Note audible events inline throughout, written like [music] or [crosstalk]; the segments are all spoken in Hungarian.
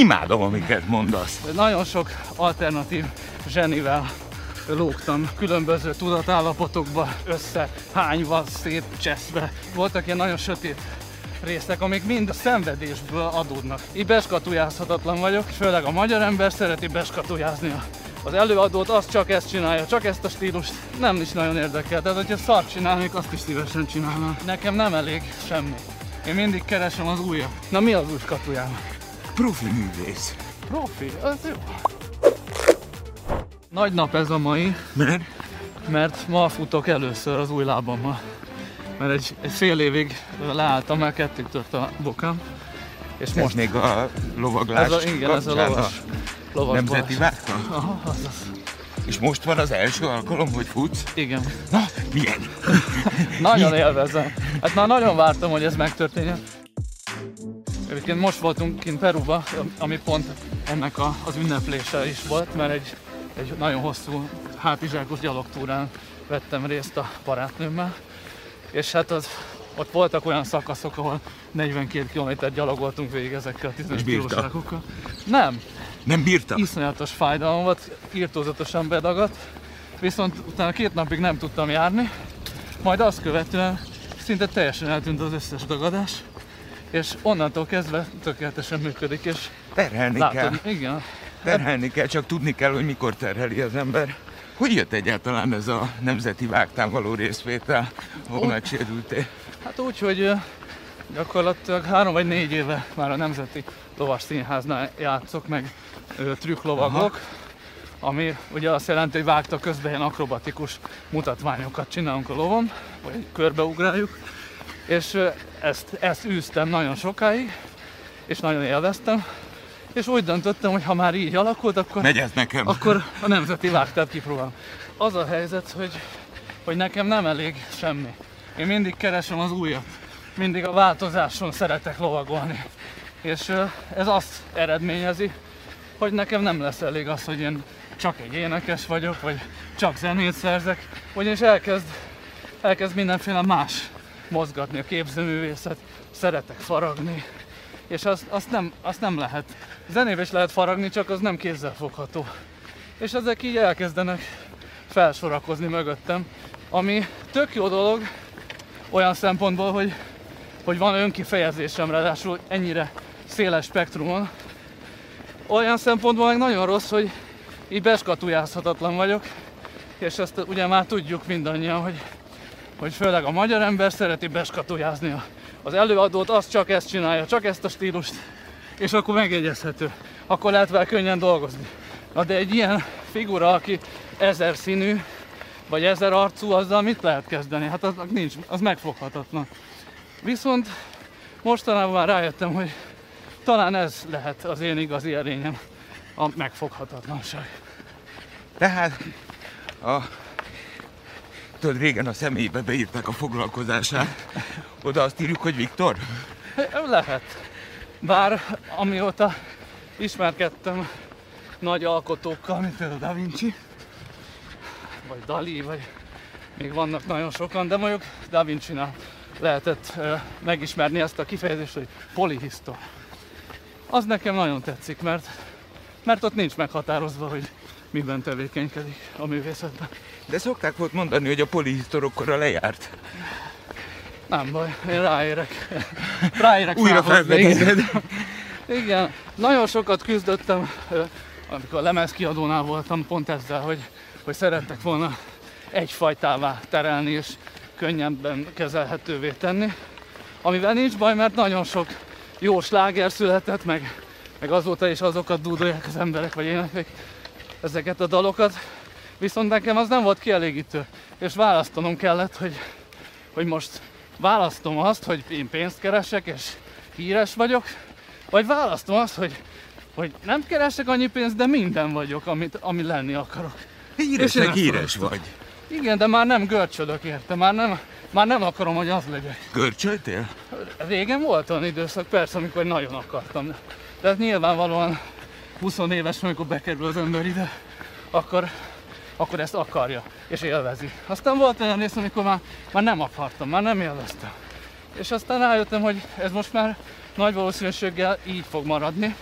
Imádom, amiket mondasz. Nagyon sok alternatív zsenivel lógtam különböző tudatállapotokba összehányva, szétcseszve. Voltak ilyen nagyon sötét részek, amik mind a szenvedésből adódnak. Így beskatujázhatatlan vagyok, főleg a magyar ember szereti beskatujázni az előadót, az csak ezt csinálja, csak ezt a stílust nem is nagyon érdekel. Tehát, hogyha szart csinálnék, azt is szívesen csinálnám. Nekem nem elég semmi. Én mindig keresem az újat. Na mi az új skatujám? Profi művész. Profi, az jó. Nagy nap ez a mai, Mert? mert ma futok először az új lábammal. Mert egy, egy fél évig leálltam, mert ketté tört a bokám. És Ez most még a lovaglás ez a, igen, ez a lovas, lovas Nemzeti vágta? Aha, az az. És most van az első alkalom, hogy futsz? Igen. Na, milyen? [laughs] Nagyon élvezem. Hát már nagyon vártam, hogy ez megtörténjen. Egyébként most voltunk kint Peruba, ami pont ennek a, az ünneplése is volt, mert egy, egy nagyon hosszú hátizsákos gyalogtúrán vettem részt a barátnőmmel. És hát az, ott voltak olyan szakaszok, ahol 42 km gyalogoltunk végig ezekkel a 15 És bírta? kilós rákokkal. Nem, Nem bírta? iszonyatos fájdalom volt, írtózatosan bedagadt, viszont utána két napig nem tudtam járni, majd azt követően szinte teljesen eltűnt az összes dagadás, és onnantól kezdve tökéletesen működik, és Terhelni kell. látod, igen, Terhelni kell, csak tudni kell, hogy mikor terheli az ember. Hogy jött egyáltalán ez a nemzeti vágtán való részvétel, ahol Úgy- megsérültél? hát úgy, hogy gyakorlatilag három vagy négy éve már a Nemzeti Lovas Színháznál játszok, meg ö, trükklovaglok, ami ugye azt jelenti, hogy vágta közben ilyen akrobatikus mutatványokat csinálunk a lovon, vagy körbeugráljuk, és ezt, ezt űztem nagyon sokáig, és nagyon élveztem, és úgy döntöttem, hogy ha már így alakult, akkor Megy ez nekem. akkor a nemzeti vágtát kipróbálom. Az a helyzet, hogy, hogy nekem nem elég semmi. Én mindig keresem az újat. Mindig a változáson szeretek lovagolni. És ez azt eredményezi, hogy nekem nem lesz elég az, hogy én csak egy énekes vagyok, vagy csak zenét szerzek, ugyanis elkezd, elkezd mindenféle más mozgatni a képzőművészet, szeretek faragni, és azt, azt, nem, azt nem lehet. Zenébe is lehet faragni, csak az nem kézzelfogható. És ezek így elkezdenek felsorakozni mögöttem, ami tök jó dolog olyan szempontból, hogy, hogy van önkifejezésem, ráadásul ennyire széles spektrumon. Olyan szempontból meg nagyon rossz, hogy így beskatujázhatatlan vagyok, és ezt ugye már tudjuk mindannyian, hogy, hogy főleg a magyar ember szereti beskatujázni az előadót, az csak ezt csinálja, csak ezt a stílust, és akkor megjegyezhető. Akkor lehet vele könnyen dolgozni. Na de egy ilyen figura, aki ezer színű, vagy ezer arcú, azzal mit lehet kezdeni? Hát az nincs, az megfoghatatlan. Viszont mostanában már rájöttem, hogy talán ez lehet az én igazi erényem, a megfoghatatlanság. Tehát a... Tudod, régen a személybe beírták a foglalkozását. Oda azt írjuk, hogy Viktor? Lehet. Bár amióta ismerkedtem nagy alkotókkal, mint például Da Vinci, vagy Dali, vagy még vannak nagyon sokan, de mondjuk Da Vinci-nál lehetett megismerni ezt a kifejezést, hogy polihisztor. Az nekem nagyon tetszik, mert, mert ott nincs meghatározva, hogy miben tevékenykedik a művészetben. De szokták volt mondani, hogy a polihisztorokkora lejárt. Nem baj, én ráérek. Ráérek Újra felhozni, igen. nagyon sokat küzdöttem, amikor a lemezkiadónál voltam, pont ezzel, hogy, hogy szerettek volna egyfajtává terelni és könnyebben kezelhetővé tenni. Amivel nincs baj, mert nagyon sok jó sláger született, meg, meg azóta is azokat dúdolják az emberek, vagy énekek ezeket a dalokat. Viszont nekem az nem volt kielégítő, és választanom kellett, hogy, hogy most választom azt, hogy én pénzt keresek, és híres vagyok, vagy választom azt, hogy, hogy nem keresek annyi pénzt, de minden vagyok, amit, ami lenni akarok. És Híres, vagy. Igen, de már nem görcsölök érte, már nem, már nem akarom, hogy az legyek. Görcsöltél? Régen volt olyan időszak, persze, amikor nagyon akartam. De hát nyilvánvalóan 20 éves, amikor bekerül az ember ide, akkor, akkor ezt akarja, és élvezi. Aztán volt olyan rész, amikor már, már nem akartam, már nem élveztem. És aztán rájöttem, hogy ez most már nagy valószínűséggel így fog maradni,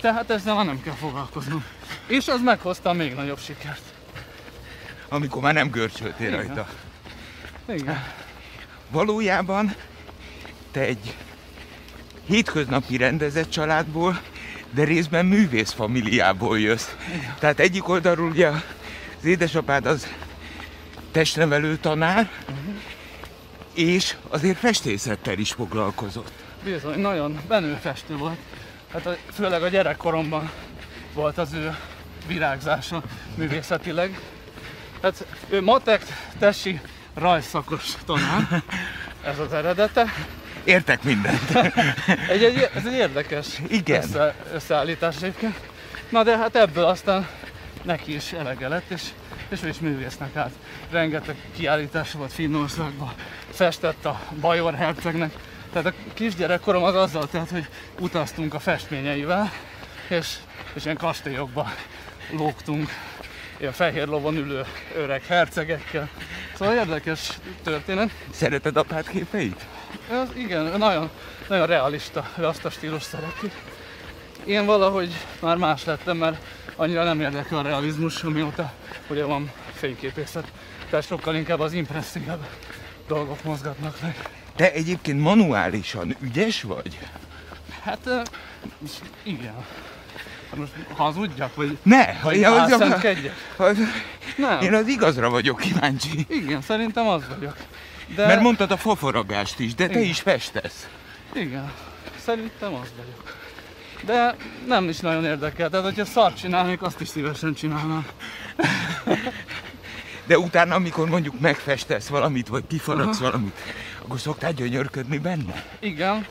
Tehát ezzel már nem kell foglalkoznom. És az meghozta még nagyobb sikert. Amikor már nem görcsöltél Igen. rajta. Igen. Valójában te egy hétköznapi rendezett családból, de részben művész familiából jössz. Tehát egyik oldalról ugye az édesapád az testnevelő tanár, és azért festészettel is foglalkozott. Bizony, nagyon benőfestő volt. Hát a, főleg a gyerekkoromban volt az ő virágzása művészetileg. Hát ő matek, tesi, rajzszakos tanár. Ez az eredete. Értek mindent. [laughs] Egy, egy, ez egy érdekes Igen. Össze, összeállítás egyébként. Na de hát ebből aztán neki is elege lett, és, és ő is művésznek állt. Rengeteg kiállítás volt Finnországban, festett a Bajor hercegnek. Tehát a kisgyerekkorom az azzal telt, hogy utaztunk a festményeivel, és, és ilyen kastélyokba lógtunk, ilyen fehér lovon ülő öreg hercegekkel. Szóval érdekes történet. Szereted apád képeit? Az, igen, nagyon, nagyon realista, ő azt a stílus szereti. Én valahogy már más lettem, mert annyira nem érdekel a realizmus, amióta ugye van fényképészet. Tehát sokkal inkább az impresszívebb dolgok mozgatnak meg. Te egyébként manuálisan ügyes vagy? Hát igen. Hát Most hazudjak, vagy, Ne, vagy ja, az- álszentkedjek? az- Nem. én az igazra vagyok kíváncsi. Igen, szerintem az vagyok. De Mert mondtad a foforogást is, de te Igen. is festesz. Igen, szerintem az vagyok. De nem is nagyon érdekel, tehát hogyha szart csinálnék, azt is szívesen csinálnám. De utána, amikor mondjuk megfestesz valamit, vagy kifaragsz valamit, akkor szoktál gyönyörködni benne? Igen,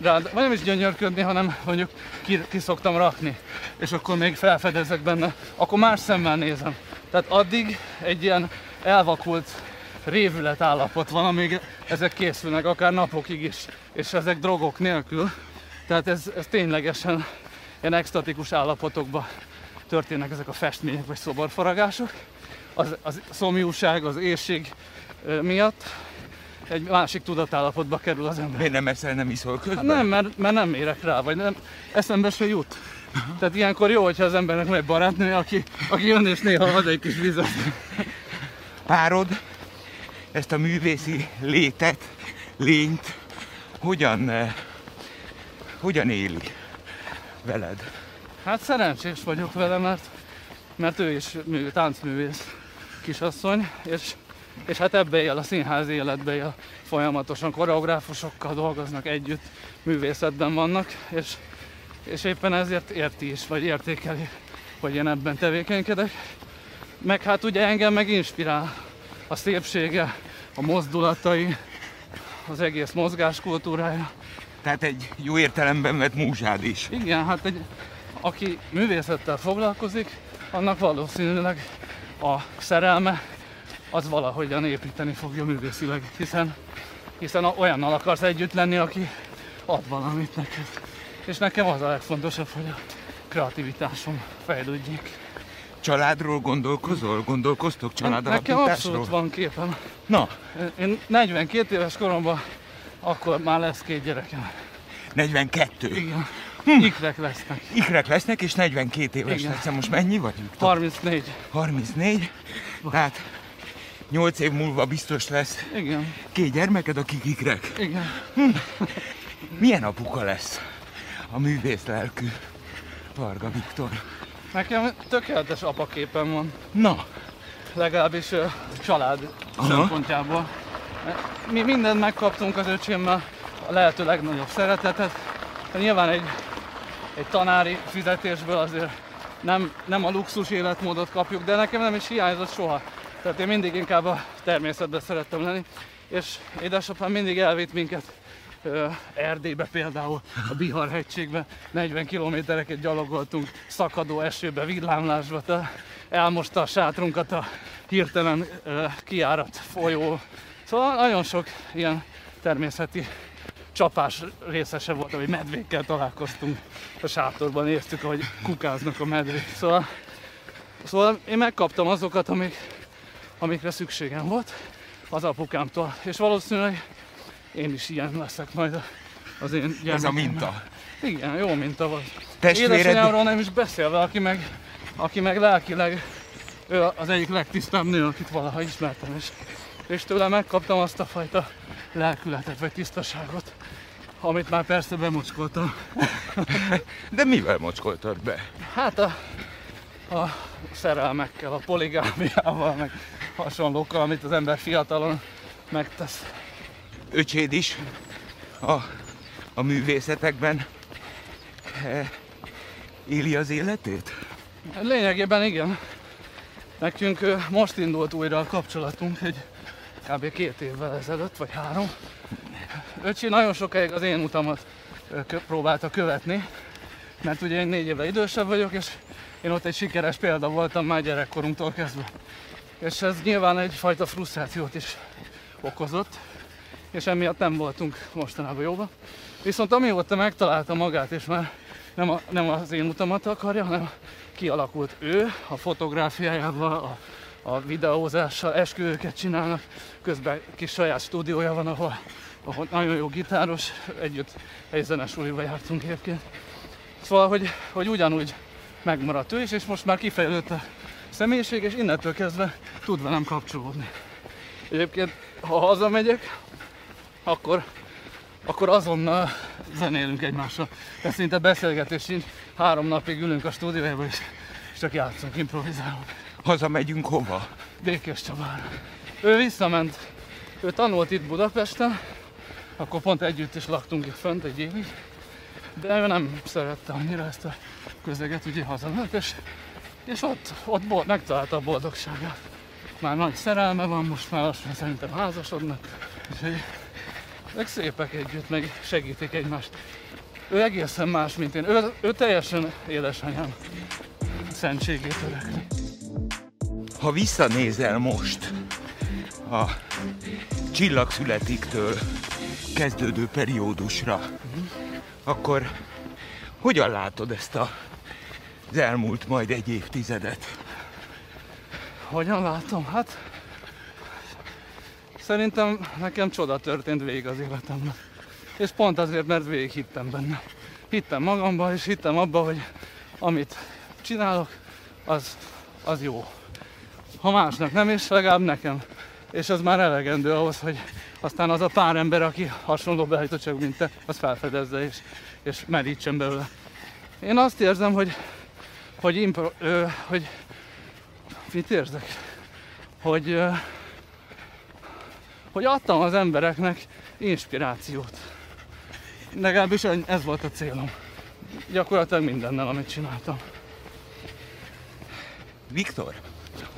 rád, vagy nem is gyönyörködni, hanem mondjuk ki, ki szoktam rakni, és akkor még felfedezek benne, akkor más szemmel nézem. Tehát addig egy ilyen elvakult révület állapot van, amíg ezek készülnek, akár napokig is, és ezek drogok nélkül. Tehát ez, ez ténylegesen ilyen extatikus állapotokban történnek ezek a festmények vagy szoborfaragások. Az, az szomjúság, az éjség miatt egy másik tudatállapotba kerül az ember. Miért nem eszel, nem iszol közben? Hát nem, mert, mert nem érek rá, vagy nem, eszembe se jut. Tehát ilyenkor jó, hogyha az embernek van egy barátnő, aki, aki jön és néha ad egy kis vizet. Párod ezt a művészi létet, lényt hogyan, eh, hogyan éli veled? Hát szerencsés vagyok vele, mert, mert ő is mű, táncművész kisasszony, és, és hát ebbe él, a színházi életbe él. Folyamatosan koreográfusokkal dolgoznak együtt, művészetben vannak, és, és éppen ezért érti is, vagy értékeli, hogy én ebben tevékenykedek. Meg hát ugye engem meg inspirál a szépsége, a mozdulatai, az egész mozgáskultúrája. Tehát egy jó értelemben vett múzsád is. Igen, hát egy, aki művészettel foglalkozik, annak valószínűleg a szerelme az valahogyan építeni fogja művészileg, hiszen, hiszen olyannal akarsz együtt lenni, aki ad valamit neked. És nekem az a legfontosabb, hogy a kreativitásom fejlődjék. Családról gondolkozol? Gondolkoztok Nekem családalapításról? abszolút van képem. Na, Én 42 éves koromban akkor már lesz két gyerekem. 42. Igen. Ikrek lesznek. Ikrek lesznek, és 42 éves Igen. leszel. Most mennyi vagy? 34. 34. Tehát 8 év múlva biztos lesz Igen, két gyermeked, akik ikrek. igen. Milyen apuka lesz a művész lelkű Varga Viktor? Nekem tökéletes apaképem van, Na, legalábbis ö, család Aha. szempontjából. Mi mindent megkaptunk az öcsémmel, a lehető legnagyobb szeretetet. Nyilván egy, egy tanári fizetésből azért nem, nem a luxus életmódot kapjuk, de nekem nem is hiányzott soha. Tehát én mindig inkább a természetben szerettem lenni, és édesapám mindig elvitt minket Erdélybe például, a Bihar hegységbe, 40 kilométereket gyalogoltunk, szakadó esőbe, villámlásba, elmosta a sátrunkat a hirtelen kiárat folyó. Szóval nagyon sok ilyen természeti csapás részese volt, hogy medvékkel találkoztunk a sátorban, néztük, ahogy kukáznak a medvék. Szóval, szóval én megkaptam azokat, amik, amikre szükségem volt az apukámtól, és valószínűleg én is ilyen leszek majd az én gyermekeim. ez a minta. Igen, jó minta volt. Testvéred... Édesanyámról nem is beszélve, aki meg, aki meg lelkileg ő az egyik legtisztább nő, akit valaha ismertem, és, és tőle megkaptam azt a fajta lelkületet, vagy tisztaságot, amit már persze bemocskoltam. [laughs] De mivel mocskoltad be? Hát a, a szerelmekkel, a poligámiával, meg hasonlókkal, amit az ember fiatalon megtesz. Öcséd is a, a művészetekben e, éli az életét? Lényegében igen. Nekünk ö, most indult újra a kapcsolatunk, egy kb. két évvel ezelőtt, vagy három. Öcsi nagyon sokáig az én utamat próbálta követni, mert ugye én négy évvel idősebb vagyok, és én ott egy sikeres példa voltam már gyerekkorunktól kezdve. És ez nyilván egyfajta frusztrációt is okozott, és emiatt nem voltunk mostanában jóban. Viszont amióta megtalálta magát, és már nem, a, nem az én utamat akarja, hanem kialakult ő a fotográfiájával, a, a videózással, esküvőket csinálnak, közben kis saját stúdiója van, ahol, ahol nagyon jó gitáros, együtt egy zenesuliba jártunk egyébként. Szóval, hogy, hogy ugyanúgy megmaradt ő is, és most már kifejlődött a személyiség, és innentől kezdve tud velem kapcsolódni. Egyébként, ha hazamegyek, akkor, akkor azonnal zenélünk egymással. De szinte beszélgetés sincs, három napig ülünk a stúdiójában, és, csak játszunk, improvizálunk. Hazamegyünk hova? Békés Csabára. Ő visszament, ő tanult itt Budapesten, akkor pont együtt is laktunk itt fönt egy évig, de ő nem szerette annyira ezt a közeget, ugye hazament, és, és ott, ott bold, megtalálta a boldogságát. Már nagy szerelme van, most már lassan szerintem házasodnak, úgyhogy meg szépek együtt, meg segítik egymást. Ő egészen más, mint én. Ő, ő teljesen édesanyám szentségét örökli. Ha visszanézel most a csillagszületiktől kezdődő periódusra, akkor hogyan látod ezt a, az elmúlt majd egy évtizedet? Hogyan látom? Hát szerintem nekem csoda történt végig az életemben. És pont azért, mert végig hittem benne. Hittem magamban, és hittem abba, hogy amit csinálok, az, az jó. Ha másnak nem is, legalább nekem. És az már elegendő ahhoz, hogy aztán az a pár ember, aki hasonló beállítottságú, mint te, az felfedezze és, és merítsen belőle. Én azt érzem, hogy, hogy, impro, ö, hogy mit érzek? Hogy, ö, hogy adtam az embereknek inspirációt. Legalábbis ez volt a célom. Gyakorlatilag mindennel, amit csináltam. Viktor,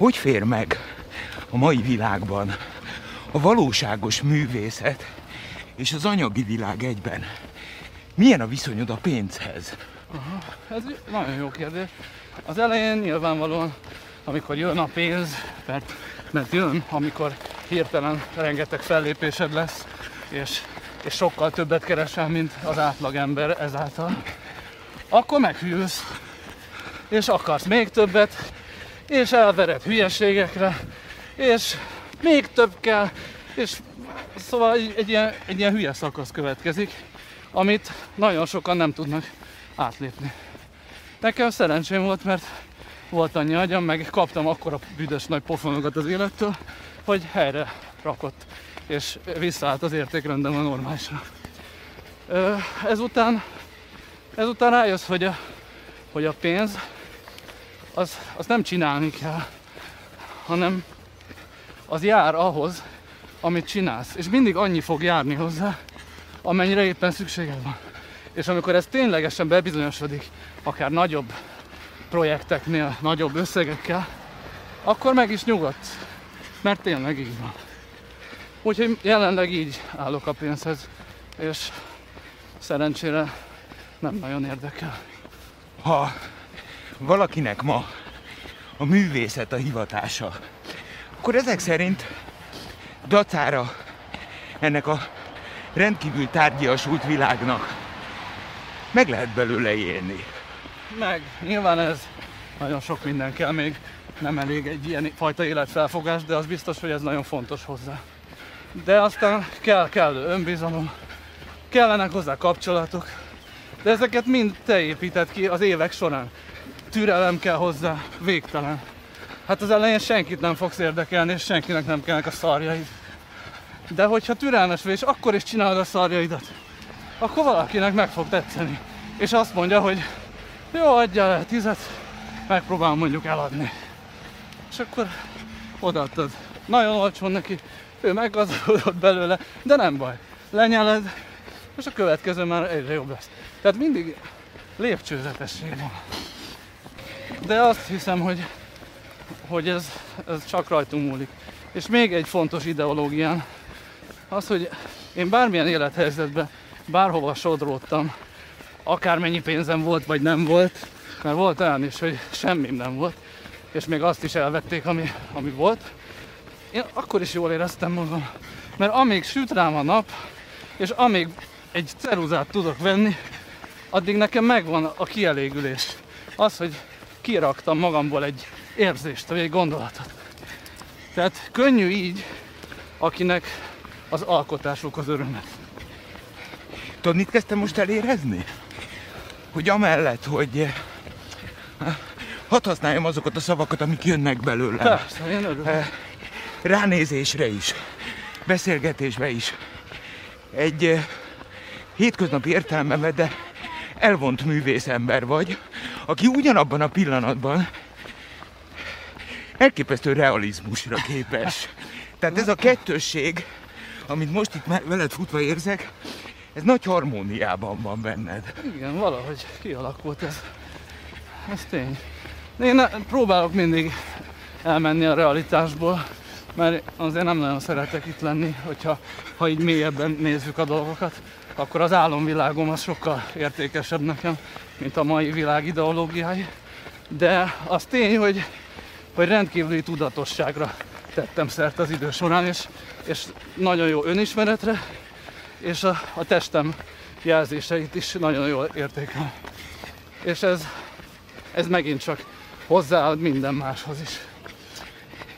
hogy fér meg a mai világban a valóságos művészet és az anyagi világ egyben? Milyen a viszonyod a pénzhez? Ez nagyon jó kérdés. Az elején nyilvánvalóan, amikor jön a pénz, mert, mert jön, amikor hirtelen rengeteg fellépésed lesz, és, és sokkal többet keresel, mint az átlagember ezáltal, akkor meghűlsz, és akarsz még többet, és elvered hülyeségekre, és még több kell, és szóval egy, egy, ilyen, egy ilyen hülye szakasz következik, amit nagyon sokan nem tudnak átlépni. Nekem szerencsém volt, mert volt annyi agyam, meg kaptam akkora büdös nagy pofonokat az élettől, hogy helyre rakott, és visszaállt az értékrendem a normálisra. Ezután, ezután rájössz, hogy a, hogy a pénz az, az nem csinálni kell, hanem az jár ahhoz, amit csinálsz. És mindig annyi fog járni hozzá, amennyire éppen szükséged van. És amikor ez ténylegesen bebizonyosodik, akár nagyobb projekteknél, nagyobb összegekkel, akkor meg is nyugodsz. Mert tényleg így van. Úgyhogy jelenleg így állok a pénzhez, és szerencsére nem nagyon érdekel. Ha valakinek ma a művészet a hivatása, akkor ezek szerint dacára ennek a rendkívül tárgyasult világnak meg lehet belőle élni. Meg, nyilván ez nagyon sok minden kell még, nem elég egy ilyen fajta életfelfogás, de az biztos, hogy ez nagyon fontos hozzá. De aztán kell, kell önbizalom, kellenek hozzá kapcsolatok, De ezeket mind te épített ki az évek során. Türelem kell hozzá, végtelen. Hát az elején senkit nem fogsz érdekelni, és senkinek nem kellnek a szarjaid. De hogyha türelmes vagy, és akkor is csinálod a szarjaidat, akkor valakinek meg fog tetszeni. És azt mondja, hogy jó, adja el tizet, megpróbálom mondjuk eladni. És akkor odaadtad. Nagyon olcsón neki, ő meggazdagodott belőle, de nem baj. Lenyeled, és a következő már egyre jobb lesz. Tehát mindig lépcsőzetesség van. De azt hiszem, hogy, hogy ez, ez csak rajtunk múlik. És még egy fontos ideológián, az, hogy én bármilyen élethelyzetben, bárhova sodródtam, akármennyi pénzem volt, vagy nem volt, mert volt olyan is, hogy semmim nem volt, és még azt is elvették, ami, ami volt, én akkor is jól éreztem magam. Mert amíg süt rám a nap, és amíg egy ceruzát tudok venni, addig nekem megvan a kielégülés. Az, hogy kiraktam magamból egy érzést, vagy egy gondolatot. Tehát könnyű így, akinek az alkotásuk az örömet. Tudod, mit kezdtem most elérezni? Hogy amellett, hogy eh, hadd használjam azokat a szavakat, amik jönnek belőle. Persze, én örülök. Eh, Ránézésre is, beszélgetésbe is. Egy eh, hétköznapi értelmembe, de elvont művész ember vagy, aki ugyanabban a pillanatban elképesztő realizmusra képes. Tehát ez a kettősség, amit most itt veled futva érzek, ez nagy harmóniában van benned. Igen, valahogy kialakult ez. Ez tény. Én próbálok mindig elmenni a realitásból, mert azért nem nagyon szeretek itt lenni, hogyha ha így mélyebben nézzük a dolgokat, akkor az álomvilágom az sokkal értékesebb nekem, mint a mai világ ideológiái. De az tény, hogy, hogy rendkívüli tudatosságra tettem szert az idő során, és, és nagyon jó önismeretre, és a, a testem jelzéseit is nagyon jól értékel. És ez, ez megint csak hozzáad minden máshoz is.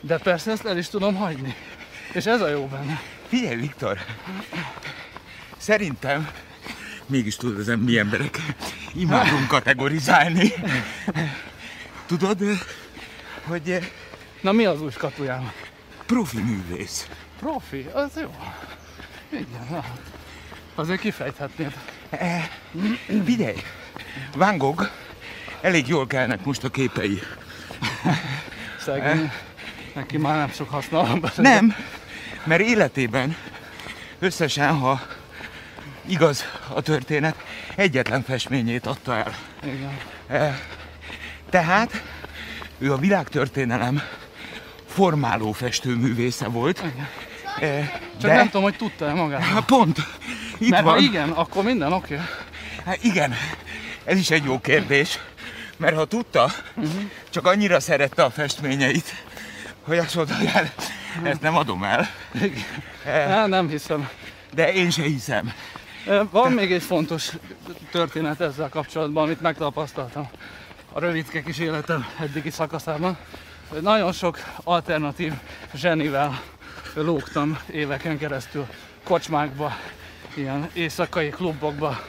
De persze ezt el is tudom hagyni. És ez a jó benne. Figyelj, Viktor! Szerintem mégis tudod, az mi emberek imádunk kategorizálni. Tudod, hogy Na mi az új skatujám? profi művész. Profi, az jó. Igen, na. Azért kifejthetnéd. Figyelj, Van Gogh elég jól kelnek most a képei. Szegény. Neki már nem sok be. Nem, mert életében összesen, ha igaz a történet, egyetlen festményét adta el. Igen. Tehát ő a világtörténelem formáló festőművésze volt. Igen. Eh, Csak De, nem tudom, hogy tudta-e magát. Hát pont, itt Mert ha van. igen, akkor minden oké. Okay. Hát igen, ez is egy jó kérdés. Mert ha tudta, csak annyira szerette a festményeit, hogy azt mondta, hogy hát, ezt nem adom el. Hát, nem hiszem. De én se hiszem. Van még egy fontos történet ezzel kapcsolatban, amit megtapasztaltam a rövidke kis életem eddigi szakaszában. Nagyon sok alternatív zsenivel lógtam éveken keresztül kocsmákba, ilyen éjszakai klubokba,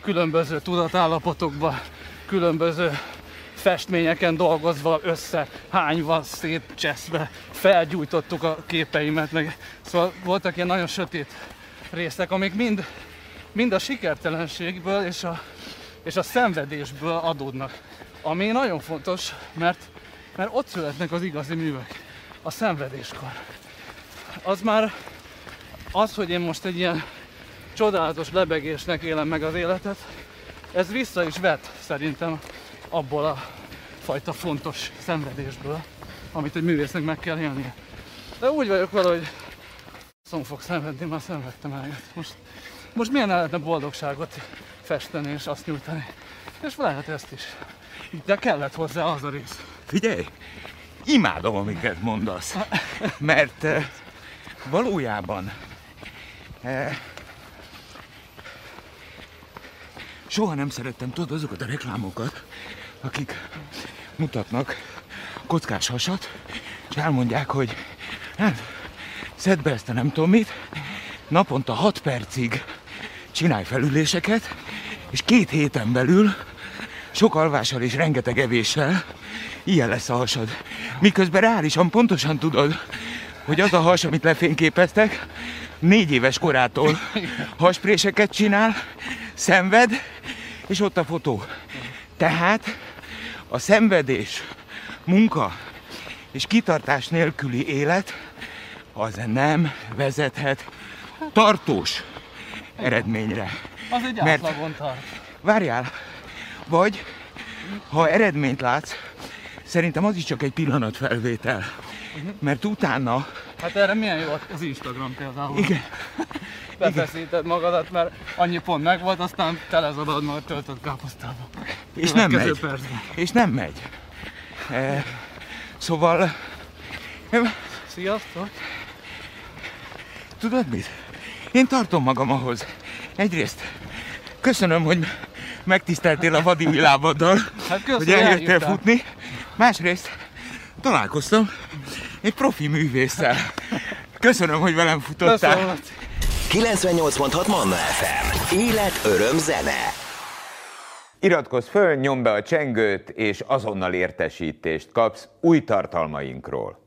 különböző tudatállapotokba, különböző festményeken dolgozva, össze, hányva, szétcseszve, felgyújtottuk a képeimet, meg szóval voltak ilyen nagyon sötét részek, amik mind, mind a sikertelenségből és a, és a szenvedésből adódnak. Ami nagyon fontos, mert, mert ott születnek az igazi művek, a szenvedéskor. Az már az, hogy én most egy ilyen csodálatos lebegésnek élem meg az életet, ez vissza is vet szerintem abból a fajta fontos szenvedésből, amit egy művésznek meg kell élnie. De úgy vagyok vele, hogy szom fog szenvedni, már szenvedtem eleget. Most, most milyen lehetne boldogságot festeni és azt nyújtani. És lehet ezt is. De kellett hozzá az a rész. Figyelj, imádom, amiket mondasz. Mert eh, valójában eh, soha nem szerettem, tudod, azokat a reklámokat, akik mutatnak kockás hasat, és elmondják, hogy hát, szedd be ezt a nem tudom mit, naponta 6 percig csinálj felüléseket, és két héten belül sok alvással és rengeteg evéssel ilyen lesz a hasad. Miközben reálisan pontosan tudod, hogy az a has, amit lefényképeztek, négy éves korától haspréseket csinál, szenved, és ott a fotó. Tehát a szenvedés, munka és kitartás nélküli élet az nem vezethet tartós eredményre. Az egy Mert- átlagon tart. Várjál, vagy ha eredményt látsz, szerintem az is csak egy pillanatfelvétel. Mert utána, Hát erre milyen jó az Instagram például. igen, Befeszíted magadat, mert annyi pont megvolt, aztán telezadod magad töltött káposztába. és nem megy. percben. És nem megy. E, szóval, Sziasztok! tudod mit? Én tartom magam ahhoz. Egyrészt köszönöm, hogy megtiszteltél a vadi világoddal, Hát köszönöm, hogy eljöttél futni. Másrészt találkoztam egy profi művésszel. Köszönöm, hogy velem futottál. Köszönöm. 98.6 Manna FM. Élet, öröm, zene. Iratkozz föl, nyomd be a csengőt, és azonnal értesítést kapsz új tartalmainkról.